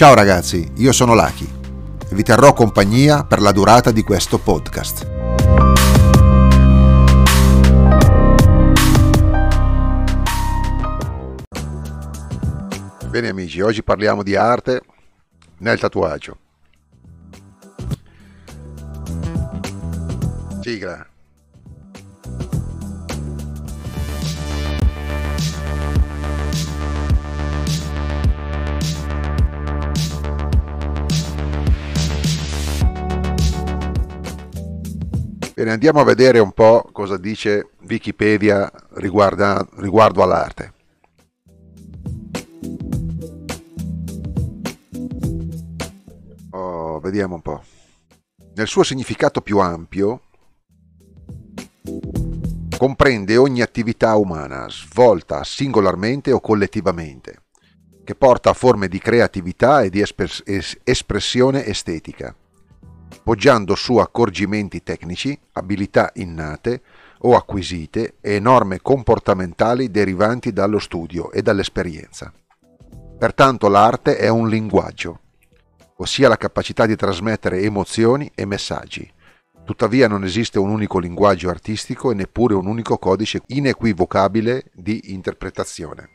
Ciao ragazzi, io sono Laki e vi terrò compagnia per la durata di questo podcast. Bene amici, oggi parliamo di arte nel tatuaggio. Sigla. Bene, andiamo a vedere un po' cosa dice Wikipedia riguarda, riguardo all'arte. Oh, vediamo un po'. Nel suo significato più ampio, comprende ogni attività umana svolta singolarmente o collettivamente, che porta a forme di creatività e di espressione estetica poggiando su accorgimenti tecnici, abilità innate o acquisite e norme comportamentali derivanti dallo studio e dall'esperienza. Pertanto l'arte è un linguaggio, ossia la capacità di trasmettere emozioni e messaggi. Tuttavia non esiste un unico linguaggio artistico e neppure un unico codice inequivocabile di interpretazione.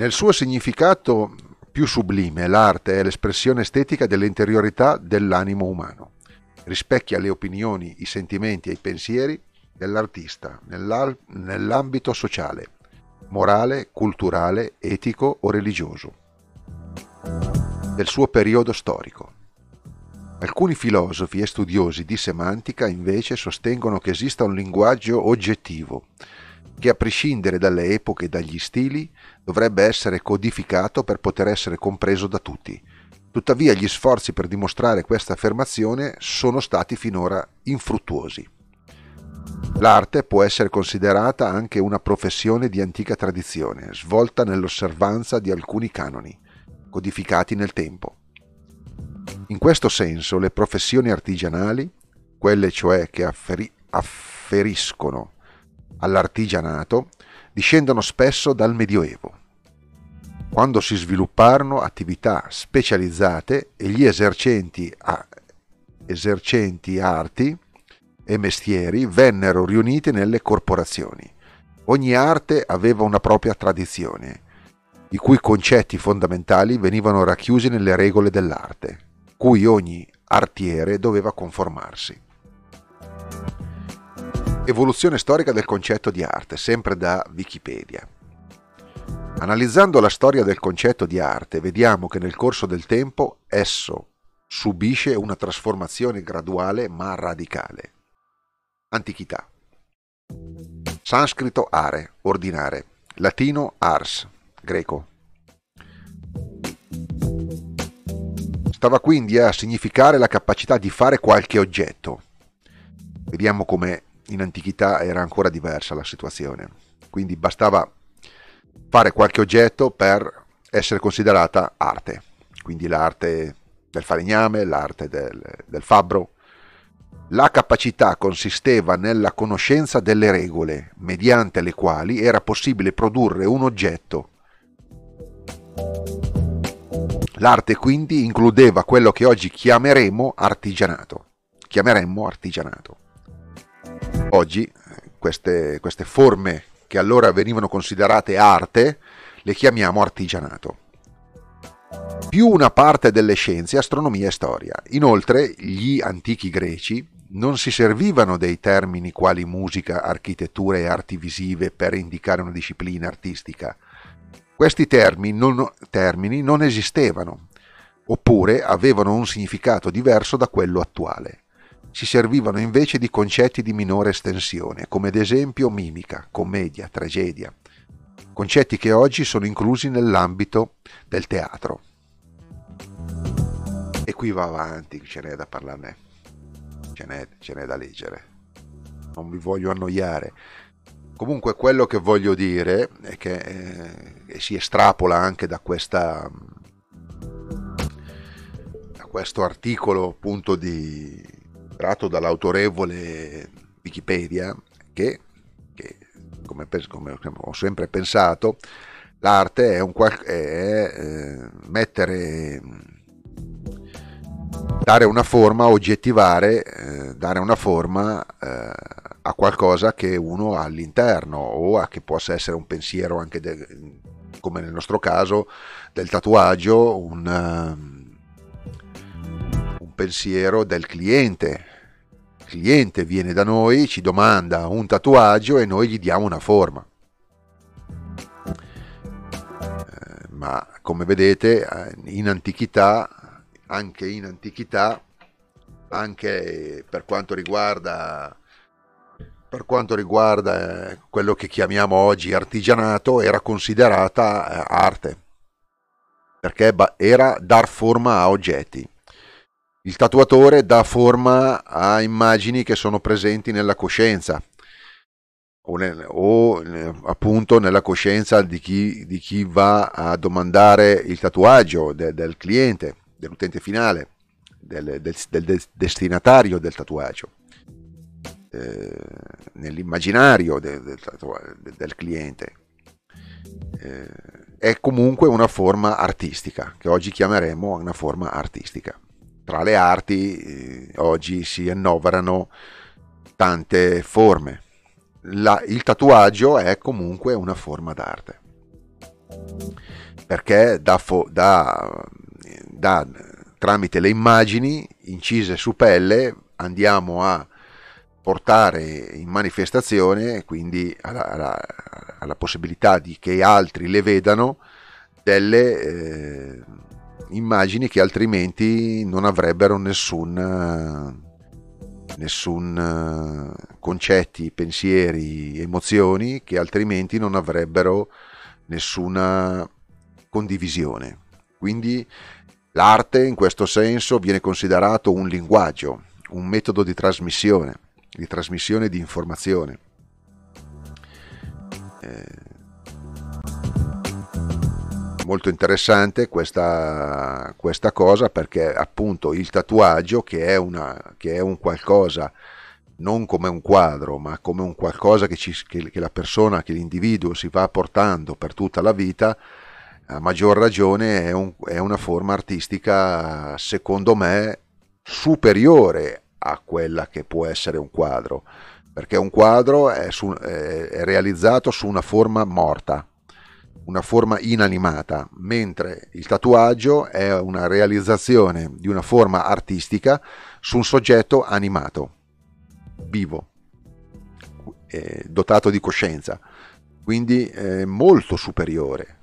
Nel suo significato più sublime, l'arte è l'espressione estetica dell'interiorità dell'animo umano. Rispecchia le opinioni, i sentimenti e i pensieri dell'artista nell'ambito sociale, morale, culturale, etico o religioso del suo periodo storico. Alcuni filosofi e studiosi di semantica invece sostengono che esista un linguaggio oggettivo che a prescindere dalle epoche e dagli stili dovrebbe essere codificato per poter essere compreso da tutti. Tuttavia gli sforzi per dimostrare questa affermazione sono stati finora infruttuosi. L'arte può essere considerata anche una professione di antica tradizione, svolta nell'osservanza di alcuni canoni, codificati nel tempo. In questo senso le professioni artigianali, quelle cioè che afferi- afferiscono all'artigianato discendono spesso dal Medioevo, quando si svilupparono attività specializzate e gli esercenti, a, esercenti arti e mestieri vennero riuniti nelle corporazioni. Ogni arte aveva una propria tradizione, i cui concetti fondamentali venivano racchiusi nelle regole dell'arte, cui ogni artiere doveva conformarsi. Evoluzione storica del concetto di arte, sempre da Wikipedia. Analizzando la storia del concetto di arte, vediamo che nel corso del tempo esso subisce una trasformazione graduale ma radicale. Antichità. Sanscrito are, ordinare. Latino ars, greco. Stava quindi a significare la capacità di fare qualche oggetto. Vediamo come in antichità era ancora diversa la situazione, quindi bastava fare qualche oggetto per essere considerata arte, quindi l'arte del falegname, l'arte del, del fabbro. La capacità consisteva nella conoscenza delle regole mediante le quali era possibile produrre un oggetto. L'arte quindi includeva quello che oggi chiameremo artigianato. Chiameremmo artigianato. Oggi queste, queste forme che allora venivano considerate arte le chiamiamo artigianato. Più una parte delle scienze, astronomia e storia. Inoltre gli antichi greci non si servivano dei termini quali musica, architettura e arti visive per indicare una disciplina artistica. Questi termini non, termini non esistevano, oppure avevano un significato diverso da quello attuale si servivano invece di concetti di minore estensione, come ad esempio mimica, commedia, tragedia, concetti che oggi sono inclusi nell'ambito del teatro. E qui va avanti, ce n'è da parlarne, ce n'è, ce n'è da leggere. Non vi voglio annoiare. Comunque quello che voglio dire è che eh, si estrapola anche da questa da questo articolo appunto di tratto dall'autorevole Wikipedia che, che come, come, ho sempre pensato, l'arte è, un, è eh, mettere dare una forma, oggettivare, eh, dare una forma eh, a qualcosa che uno ha all'interno o a che possa essere un pensiero anche de, come nel nostro caso del tatuaggio, un, um, un pensiero del cliente. Cliente viene da noi, ci domanda un tatuaggio e noi gli diamo una forma. Eh, ma come vedete eh, in antichità anche in antichità, anche per quanto riguarda, per quanto riguarda eh, quello che chiamiamo oggi artigianato, era considerata arte, perché era dar forma a oggetti. Il tatuatore dà forma a immagini che sono presenti nella coscienza o, nel, o appunto nella coscienza di chi, di chi, va a domandare il tatuaggio de, del cliente dell'utente finale, del, del, del destinatario del tatuaggio, eh, nell'immaginario del, del cliente. Eh, è comunque una forma artistica, che oggi chiameremo una forma artistica. Tra le arti eh, oggi si annoverano tante forme. La, il tatuaggio è comunque una forma d'arte perché da, da da, tramite le immagini incise su pelle andiamo a portare in manifestazione, quindi alla, alla, alla possibilità di che altri le vedano, delle eh, immagini che altrimenti non avrebbero nessun, nessun concetti, pensieri, emozioni, che altrimenti non avrebbero nessuna condivisione. Quindi L'arte in questo senso viene considerato un linguaggio, un metodo di trasmissione, di trasmissione di informazione. Eh, molto interessante questa, questa, cosa perché appunto il tatuaggio che è, una, che è un qualcosa non come un quadro ma come un qualcosa che, ci, che, che la persona, che l'individuo si va portando per tutta la vita, a maggior ragione è, un, è una forma artistica, secondo me, superiore a quella che può essere un quadro, perché un quadro è, su, è, realizzato su una forma morta, una forma inanimata, mentre il tatuaggio è una realizzazione di una forma artistica su un soggetto animato, vivo, eh, dotato di coscienza, quindi è molto superiore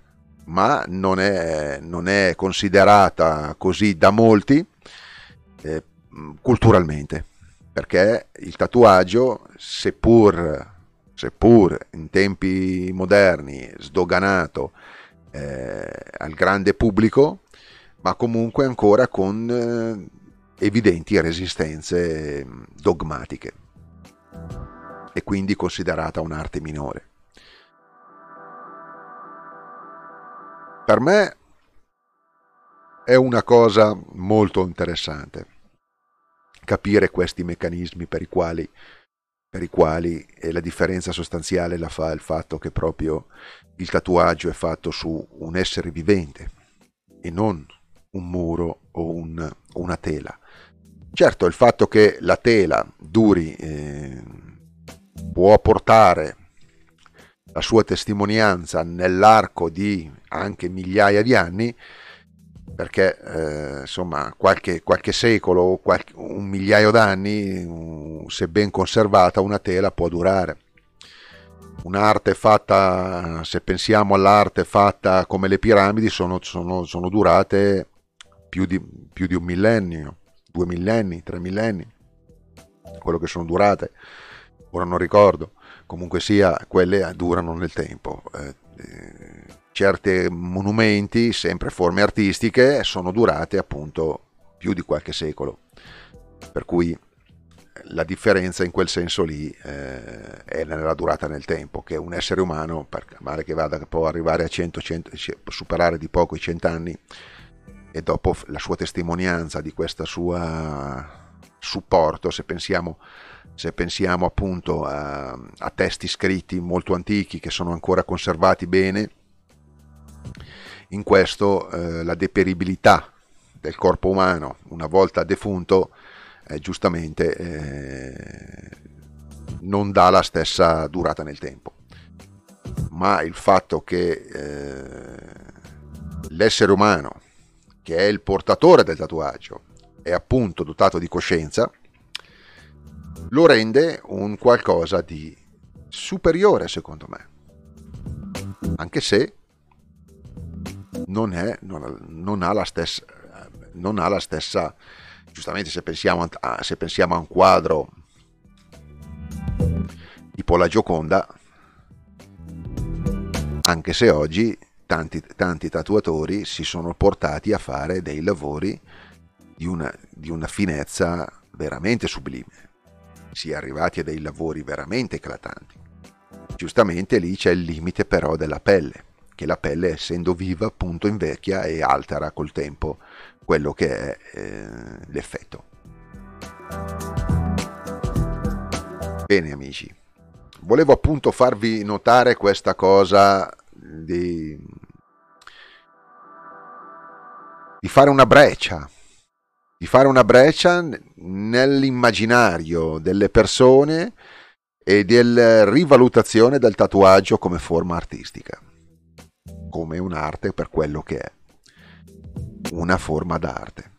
ma non è, non è considerata così da molti eh, culturalmente, perché il tatuaggio, seppur, seppur in tempi moderni sdoganato eh, al grande pubblico, ma comunque ancora con eh, evidenti resistenze dogmatiche e quindi considerata un'arte minore. per me è una cosa molto interessante capire questi meccanismi per i quali, per i quali la differenza sostanziale la fa il fatto che proprio il tatuaggio è fatto su un essere vivente e non un muro o un, una tela. Certo, il fatto che la tela duri eh, può portare la sua testimonianza nell'arco di anche migliaia di anni, perché eh, insomma qualche, qualche secolo qualche, un migliaio d'anni, se ben conservata, una tela può durare. Un'arte fatta, se pensiamo all'arte fatta come le piramidi, sono, sono, sono durate più di, più di un millennio, due millenni, tre millenni, quello che sono durate, ora non ricordo comunque sia quelle durano nel tempo. Eh, eh, certi monumenti, sempre forme artistiche, sono durate appunto più di qualche secolo. Per cui la differenza in quel senso lì eh, è nella durata nel tempo, che un essere umano, per male che vada, può arrivare a 100, 100 superare di poco i 100 anni e dopo la sua testimonianza di questo suo supporto, se pensiamo se pensiamo appunto a, a, testi scritti molto antichi che sono ancora conservati bene, in questo eh, la deperibilità del corpo umano una volta defunto eh, giustamente eh, non dà la stessa durata nel tempo. Ma il fatto che eh, l'essere umano che è il portatore del tatuaggio è appunto dotato di coscienza lo rende un qualcosa di superiore secondo me. Anche se non, è, non, non, ha la stessa, non ha la stessa, giustamente se pensiamo a, se pensiamo a un quadro tipo la Gioconda, anche se oggi tanti, tanti tatuatori si sono portati a fare dei lavori di una, di una finezza veramente sublime, si è arrivati a dei lavori veramente eclatanti. Giustamente lì c'è il limite però della pelle che la pelle essendo viva appunto invecchia e altera col tempo quello che è eh, l'effetto. Bene amici, volevo appunto farvi notare questa cosa di, di fare una breccia, di fare una breccia nell'immaginario delle persone e della rivalutazione del tatuaggio come forma artistica come un'arte per quello che è, una forma d'arte.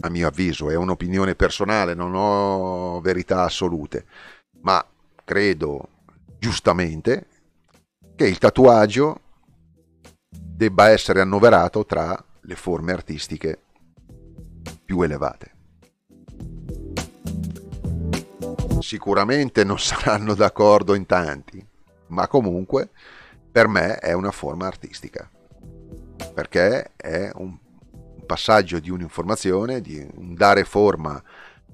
A mio avviso è un'opinione personale, non ho verità assolute, ma credo giustamente che il tatuaggio debba essere annoverato tra le forme artistiche più elevate. Sicuramente non saranno d'accordo in tanti, ma comunque per me è una forma artistica, perché è un passaggio di un'informazione, di un dare forma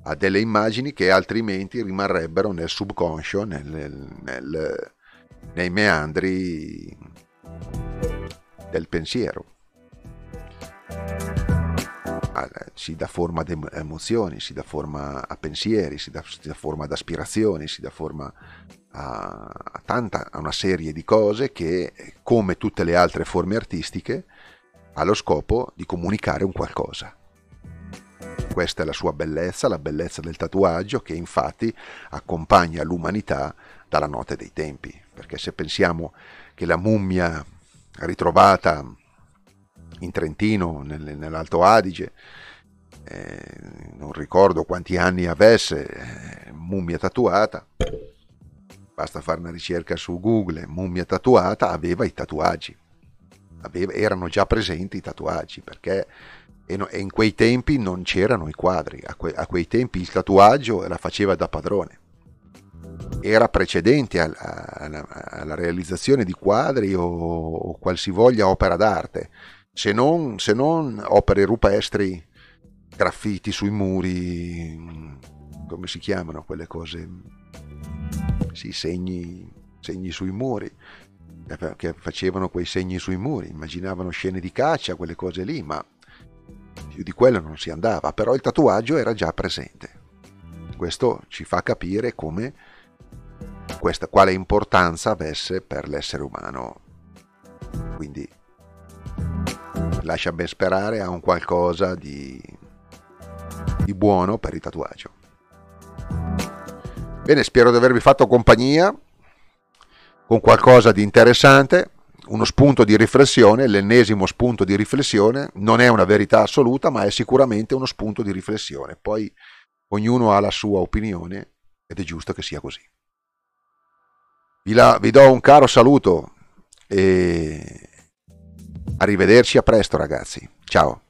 a delle immagini che altrimenti rimarrebbero nel subconscio, nel, nel, nei meandri del pensiero. Ah, si dà forma ad emozioni, si dà forma a pensieri, si dà, si dà forma ad aspirazioni, si dà forma a, a, tanta, a una serie di cose che, come tutte le altre forme artistiche, ha lo scopo di comunicare un qualcosa. Questa è la sua bellezza, la bellezza del tatuaggio che infatti accompagna l'umanità dalla notte dei tempi. Perché se pensiamo che la mummia ritrovata in Trentino, nel, nell'Alto Adige, eh, non ricordo quanti anni avesse, eh, mummia tatuata, basta fare una ricerca su Google, mummia tatuata, aveva i tatuaggi, aveva, erano già presenti i tatuaggi perché e, no, e in quei tempi non c'erano i quadri, a, que, a, quei tempi il tatuaggio la faceva da padrone, era precedente al, alla, alla, realizzazione di quadri o, o qualsivoglia opera d'arte, se non, se non opere rupestri, graffiti sui muri, come si chiamano quelle cose? Sì, segni, segni sui muri, che facevano quei segni sui muri, immaginavano scene di caccia, quelle cose lì, ma più di quello non si andava, però il tatuaggio era già presente. Questo ci fa capire come questa, quale importanza avesse per l'essere umano. Quindi lascia ben sperare a un qualcosa di, di buono per il tatuaggio. Bene, spero di avervi fatto compagnia con qualcosa di interessante, uno spunto di riflessione, l'ennesimo spunto di riflessione, non è una verità assoluta, ma è sicuramente uno spunto di riflessione. Poi ognuno ha la sua opinione ed è giusto che sia così. Vi, la, vi do un caro saluto e arrivederci a presto ragazzi. Ciao.